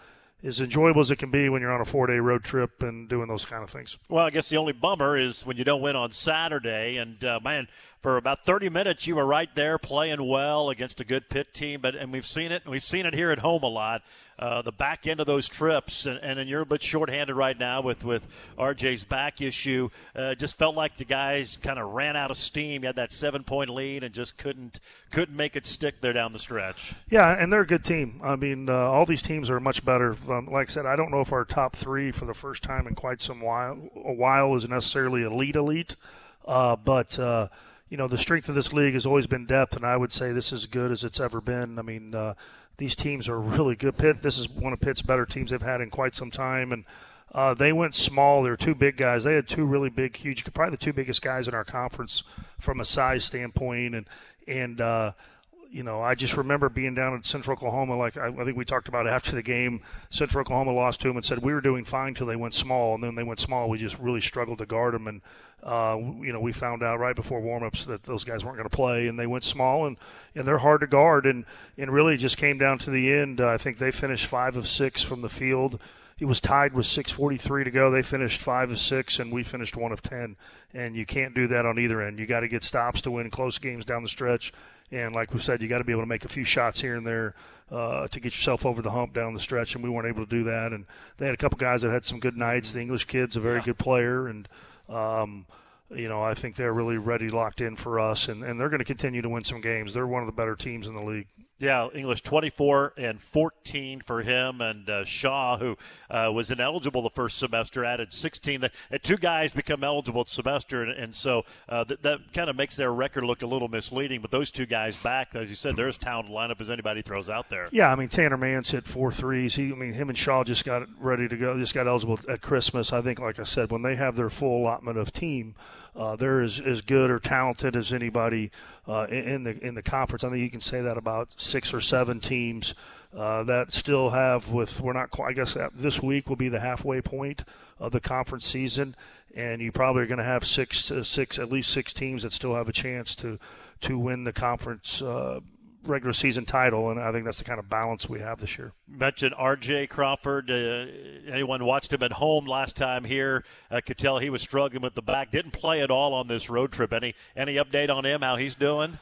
Speaker 16: as enjoyable as it can be when you're on a four day road trip and doing those kind of things.
Speaker 3: Well, I guess the only bummer is when you don't win on Saturday. And uh, man, for about 30 minutes, you were right there playing well against a good pit team. But and we've seen it, and we've seen it here at home a lot. Uh, the back end of those trips, and, and, and you're a bit shorthanded right now with with RJ's back issue. Uh, just felt like the guys kind of ran out of steam. You had that seven point lead and just couldn't couldn't make it stick there down the stretch.
Speaker 16: Yeah, and they're a good team. I mean, uh, all these teams are much better. Um, like I said, I don't know if our top three for the first time in quite some while a while is necessarily elite elite, uh, but uh, you know the strength of this league has always been depth, and I would say this is as good as it's ever been. I mean, uh, these teams are really good. Pitt, this is one of Pitt's better teams they've had in quite some time, and uh, they went small. They're two big guys. They had two really big, huge, probably the two biggest guys in our conference from a size standpoint, and and uh, you know, I just remember being down at Central Oklahoma. Like I, I think we talked about after the game, Central Oklahoma lost to them and said we were doing fine till they went small, and then they went small. We just really struggled to guard them, and uh, you know, we found out right before warmups that those guys weren't going to play, and they went small, and and they're hard to guard, and and really just came down to the end. Uh, I think they finished five of six from the field. It was tied with 6:43 to go. They finished five of six, and we finished one of ten. And you can't do that on either end. You got to get stops to win close games down the stretch. And like we said, you got to be able to make a few shots here and there uh, to get yourself over the hump down the stretch. And we weren't able to do that. And they had a couple guys that had some good nights. The English kid's a very good player, and um, you know I think they're really ready, locked in for us, and, and they're going to continue to win some games. They're one of the better teams in the league.
Speaker 3: Yeah, English 24 and 14 for him, and uh, Shaw, who uh, was ineligible the first semester, added 16. The, uh, two guys become eligible semester, and, and so uh, that, kind of makes their record look a little misleading. But those two guys back, as you said, they're as talented lineup as anybody throws out there.
Speaker 16: Yeah, I mean Tanner Mans hit four threes. He, I mean him and Shaw just got ready to go. Just got eligible at Christmas. I think, like I said, when they have their full allotment of team, uh, they're as, as good or talented as anybody uh, in, the in the conference. I think you can say that about six or seven teams uh, that still have with we're not quite. I guess this week will be the halfway point of the conference season, and you probably are going to have six uh, six at least six teams that still have a chance to to win the conference. Regular season title, and I think that's the kind of balance we have this year.
Speaker 3: Mentioned R.J. Crawford. Uh, anyone watched him at home last time here uh, could tell he was struggling with the back. Didn't play at all on this road trip. Any any update on him? How he's doing?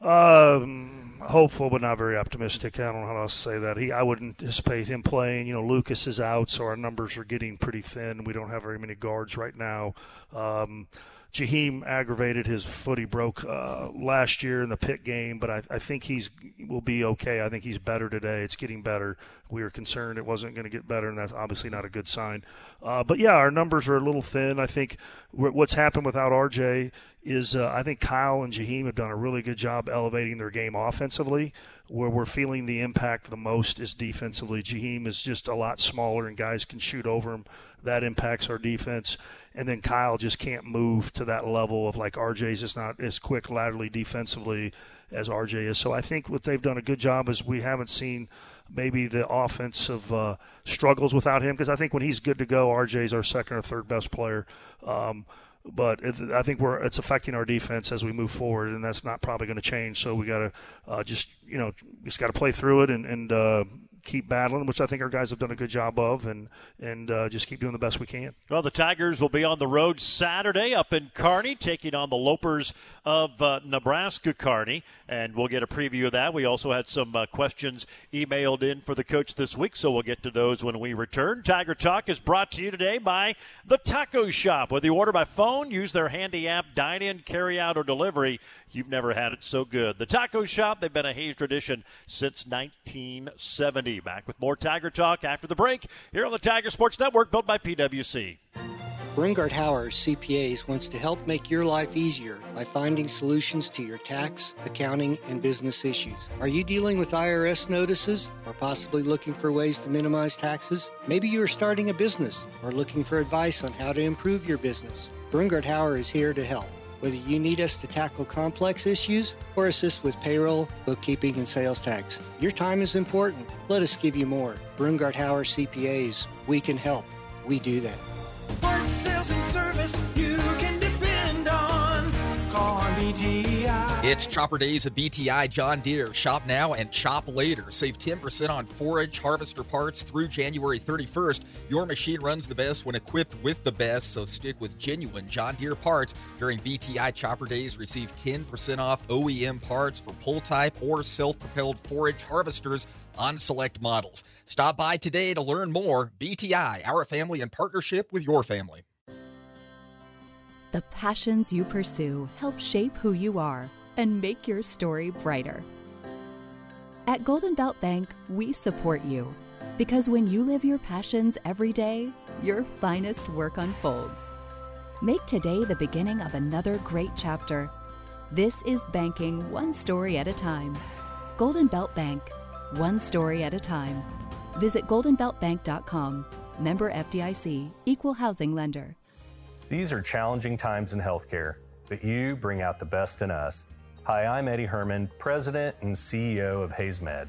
Speaker 16: Um, hopeful, but not very optimistic. I don't know how else to say that. He, I wouldn't anticipate him playing. You know, Lucas is out, so our numbers are getting pretty thin. We don't have very many guards right now. Um, Jaheim aggravated his foot. He broke uh, last year in the pit game, but I, I think he's will be okay. I think he's better today. It's getting better. We were concerned it wasn't going to get better, and that's obviously not a good sign. Uh, but yeah, our numbers are a little thin. I think what's happened without RJ is uh, I think Kyle and Jaheim have done a really good job elevating their game offensively. Where we're feeling the impact the most is defensively. Jaheim is just a lot smaller, and guys can shoot over him. That impacts our defense. And then Kyle just can't move to that level of like RJ's just not as quick laterally defensively as RJ is. So I think what they've done a good job is we haven't seen maybe the offensive uh, struggles without him because I think when he's good to go, RJ's our second or third best player. Um, but I think we're it's affecting our defense as we move forward, and that's not probably going to change. So we got to uh, just you know just got to play through it and, and uh, keep battling, which I think our guys have done a good job of, and and uh, just keep doing the best we can.
Speaker 3: Well, the Tigers will be on the road Saturday up in Kearney, taking on the Lopers of uh, Nebraska Kearney, and we'll get a preview of that. We also had some uh, questions emailed in for the coach this week, so we'll get to those when we return. Tiger Talk is brought to you today by the Taco Shop. Whether you order by phone, use their handy app, dine in, carry out, or delivery, you've never had it so good. The Taco Shop, they've been a Hays tradition since 1970. Back with more Tiger Talk after the break here on the Tiger Sports Network, built by PWC.
Speaker 17: Brungard Hauer CPAs wants to help make your life easier by finding solutions to your tax, accounting, and business issues. Are you dealing with IRS notices or possibly looking for ways to minimize taxes? Maybe you are starting a business or looking for advice on how to improve your business. Brungard Hauer is here to help. Whether you need us to tackle complex issues or assist with payroll, bookkeeping, and sales tax, your time is important. Let us give you more. Brungard Hauer CPAs, we can help. We do that.
Speaker 12: Sales and service
Speaker 14: It's Chopper Days at BTI John Deere. Shop now and chop later. Save 10% on forage harvester parts through January 31st. Your machine runs the best when equipped with the best, so stick with genuine John Deere parts during BTI Chopper Days. Receive 10% off OEM parts for pull type or self propelled forage harvesters on select models. Stop by today to learn more. BTI, our family in partnership with your family.
Speaker 6: The passions you pursue help shape who you are and make your story brighter. At Golden Belt Bank, we support you because when you live your passions every day, your finest work unfolds. Make today the beginning of another great chapter. This is banking one story at a time. Golden Belt Bank, one story at a time. Visit goldenbeltbank.com. Member FDIC, equal housing lender.
Speaker 8: These are challenging times in healthcare, but you bring out the best in us. Hi, I'm Eddie Herrman, President and CEO of HaysMed.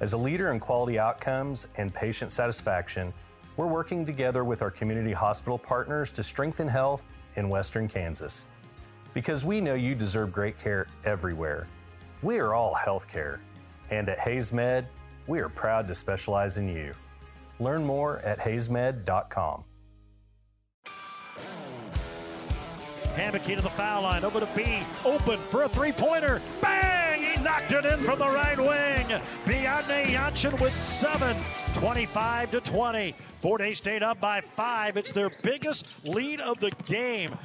Speaker 8: As a leader in quality outcomes and patient satisfaction, we're working together with our community hospital partners to strengthen health in Western Kansas. Because we know you deserve great care everywhere. We are all healthcare, and at HaysMed, we are proud to specialize in you. Learn more at haysmed.com.
Speaker 3: Hammocky to the foul line, over to B, open for a three-pointer. Bang! He knocked it in from the right wing. Bjarne Janssen with seven, 25 to 20. Fort Hays State up by five. It's their biggest lead of the game.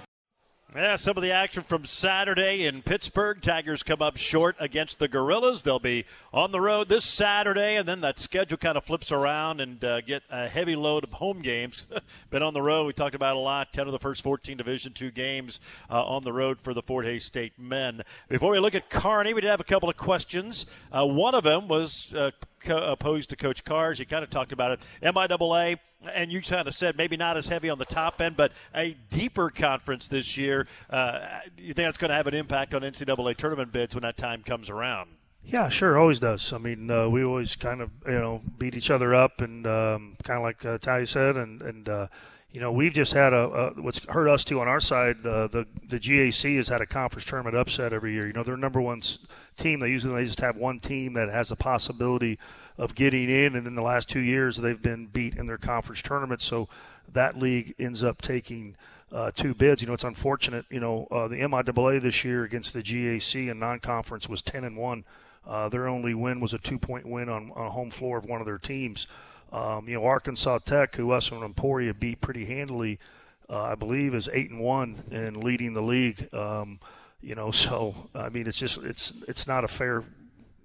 Speaker 3: Yeah, some of the action from Saturday in Pittsburg. Tigers come up short against the Gorillas. They'll be on the road this Saturday, and then that schedule kind of flips around and uh, get a heavy load of home games. Been on the road. We talked about a lot. Ten of the first 14 Division two games uh, on the road for the Fort Hays State men. Before we look at Kearney, we did have a couple of questions. Uh, one of them was uh, opposed to Coach Kahrs. You kind of talked about it. MIAA, and you kind of said maybe not as heavy on the top end, but a deeper conference this year. Uh, you think that's going to have an impact on NCAA tournament bids when that time comes around?
Speaker 16: Yeah, sure, always does. I mean, uh, we always kind of you know beat each other up, and um, kind of like uh, Ty said, and and uh, you know we've just had a, a what's hurt us too on our side. The the the GAC has had a conference tournament upset every year. You know, their number one team. They usually they just have one team that has a possibility of getting in, and then the last two years they've been beat in their conference tournament. So that league ends up taking uh, two bids. You know, it's unfortunate. You know, uh, the MIAA this year against the GAC and non-conference was 10 and one. Uh, their only win was a two-point win on, on home floor of one of their teams. Um, you know, Arkansas Tech, who us and Emporia beat pretty handily, uh, I believe, is eight and one and leading the league. Um, you know, so I mean, it's just it's it's not a fair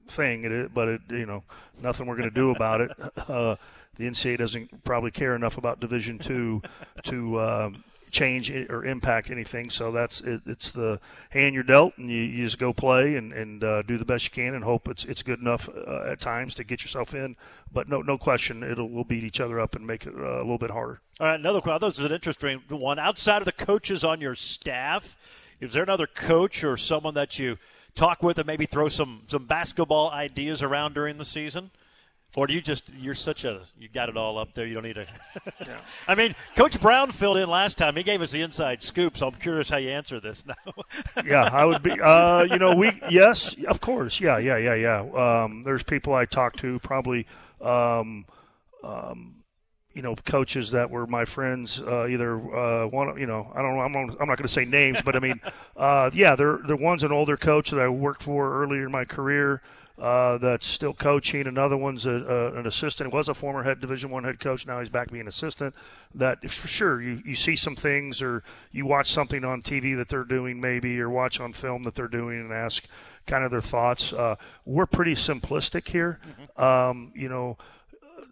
Speaker 16: thing, but it you know nothing we're going to do about it. Uh, the NCAA doesn't probably care enough about Division two to um, change or impact anything. So that's it, it's the hand you're dealt, and you, you just go play and, and uh, do the best you can, and hope it's it's good enough uh, at times to get yourself in. But no no question, it'll we'll beat each other up and make it uh, a little bit harder.
Speaker 3: All right, another question. This is an interesting one. Outside of the coaches on your staff, is there another coach or someone that you talk with and maybe throw some some basketball ideas around during the season? Or do you just you're such a you got it all up there? You don't need to. I mean, Coach Brown filled in last time. He gave us the inside scoop, so I'm curious how you answer this now.
Speaker 16: yeah, I would be. Uh, you know, we yes, of course, yeah, yeah, yeah, yeah. Um, there's people I talk to probably. Um, um, you know, coaches that were my friends, uh, either uh, one, you know, I don't know, I'm, not- I'm not going to say names, but I mean, uh, yeah, they're the one's an older coach that I worked for earlier in my career. Uh, that's still coaching. Another one's a, a, an assistant. Was a former head Division One head coach. Now he's back being assistant. That for sure, you, you see some things, or you watch something on TV that they're doing, maybe, or watch on film that they're doing, and ask kind of their thoughts. Uh, we're pretty simplistic here. Um, you know,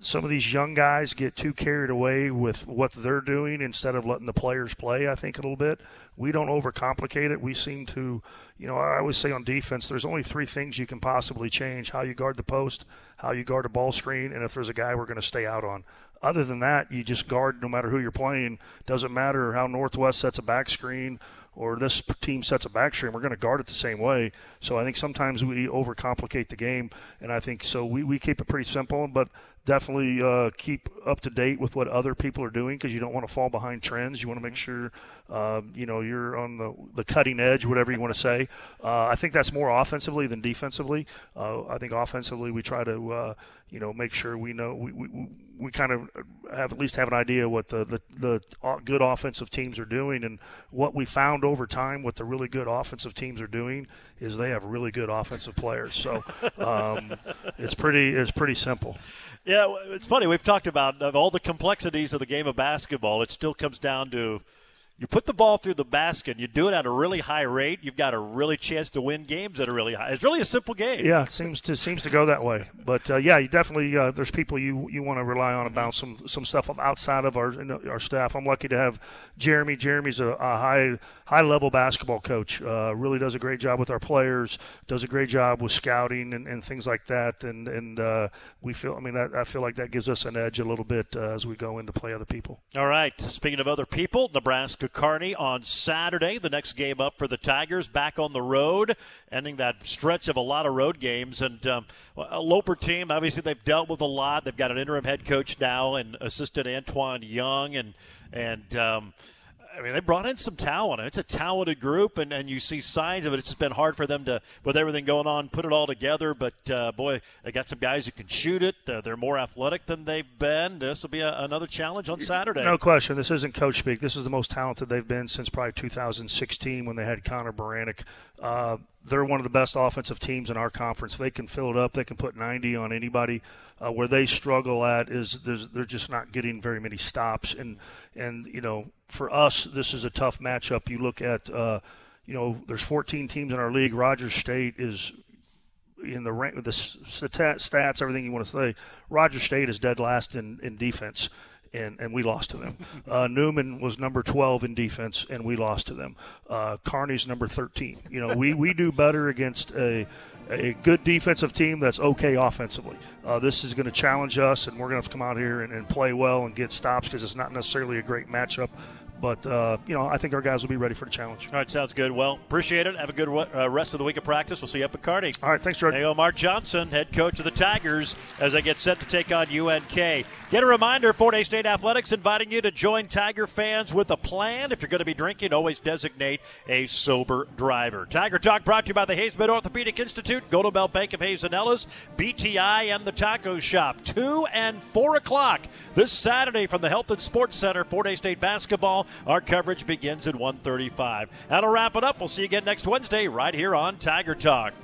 Speaker 16: some of these young guys get too carried away with what they're doing instead of letting the players play, I think, a little bit. We don't overcomplicate it. We seem to, you know, I always say on defense, there's only three things you can possibly change how you guard the post, how you guard a ball screen, and if there's a guy we're going to stay out on. Other than that, you just guard no matter who you're playing. Doesn't matter how Northwest sets a back screen or this team sets a back screen, we're going to guard it the same way. So I think sometimes we overcomplicate the game, and I think so we, we keep it pretty simple, but definitely uh, keep up to date with what other people are doing because you don't want to fall behind trends. You want to make sure uh, you know you're on the, the cutting edge, whatever you want to say. Uh, I think that's more offensively than defensively. Uh, I think offensively we try to uh, you know make sure we know we, we, we kind of have at least have an idea what the, the the good offensive teams are doing and what we found over time what the really good offensive teams are doing is they have really good offensive players so um, it's pretty it's pretty simple
Speaker 3: Yeah, it's funny. We've talked about all the complexities of the game of basketball. It still comes down to you put the ball through the basket. You do it at a really high rate. You've got a really chance to win games at a really high. It's really a simple game.
Speaker 16: Yeah, it seems to seems to go that way. But uh, yeah, you definitely uh, there's people you you want to rely on about some some stuff outside of our our staff. I'm lucky to have Jeremy. Jeremy's a, a high high level basketball coach. Uh, really does a great job with our players. Does a great job with scouting and, and things like that. And and uh, we feel I mean I, I feel like that gives us an edge a little bit uh, as we go in to play other people.
Speaker 3: All right. Speaking of other people, Nebraska Nebraska Kearney on Saturday. The next game up for the Tigers, back on the road, ending that stretch of a lot of road games. And um, a Loper team, obviously, they've dealt with a lot. They've got an interim head coach now and assistant Antoine Young, and and um, I mean, they brought in some talent. It's a talented group, and, and you see signs of it. It's just been hard for them to, with everything going on, put it all together. But uh, boy, they got some guys who can shoot it. Uh, they're more athletic than they've been. This will be a, another challenge on Saturday.
Speaker 16: No question. This isn't coach speak. This is the most talented they've been since probably 2016 when they had Connor Baranek. Uh, they're one of the best offensive teams in our conference. They can fill it up, they can put 90 on anybody. Uh, where they struggle at is they're just not getting very many stops, and and you know for us this is a tough matchup. You look at uh, you know there's 14 teams in our league. Rogers State is in the rank the stats, everything you want to say. Rogers State is dead last in in defense and, and we lost to them. Uh, Newman was number 12 in defense, and we lost to them. Uh, Kearney's number 13. You know, we, we do better against a, a good defensive team that's okay offensively. Uh, this is going to challenge us, and we're going to come out here and, and play well and get stops because it's not necessarily a great matchup. But, uh, you know, I think our guys will be ready for the challenge.
Speaker 3: All right, sounds good. Well, appreciate it. Have a good uh, rest of the week of practice. We'll see you up at Kearney.
Speaker 16: All right, thanks, Jordan.
Speaker 3: Go, Mark Johnson, head coach of the Tigers, as they get set to take on UNK. Get a reminder, Fort Hays State Athletics inviting you to join Tiger fans with a plan. If you're going to be drinking, always designate a sober driver. Tiger Talk brought to you by the Hays Med Orthopedic Institute, Golden Belt Bank of Hays and Ellis, BTI, and the Taco Shop. 2 and 4 o'clock this Saturday from the Health and Sports Center, Fort Hays State Basketball. Our coverage begins at 1.35. That'll wrap it up. We'll see you again next Wednesday right here on Tiger Talk.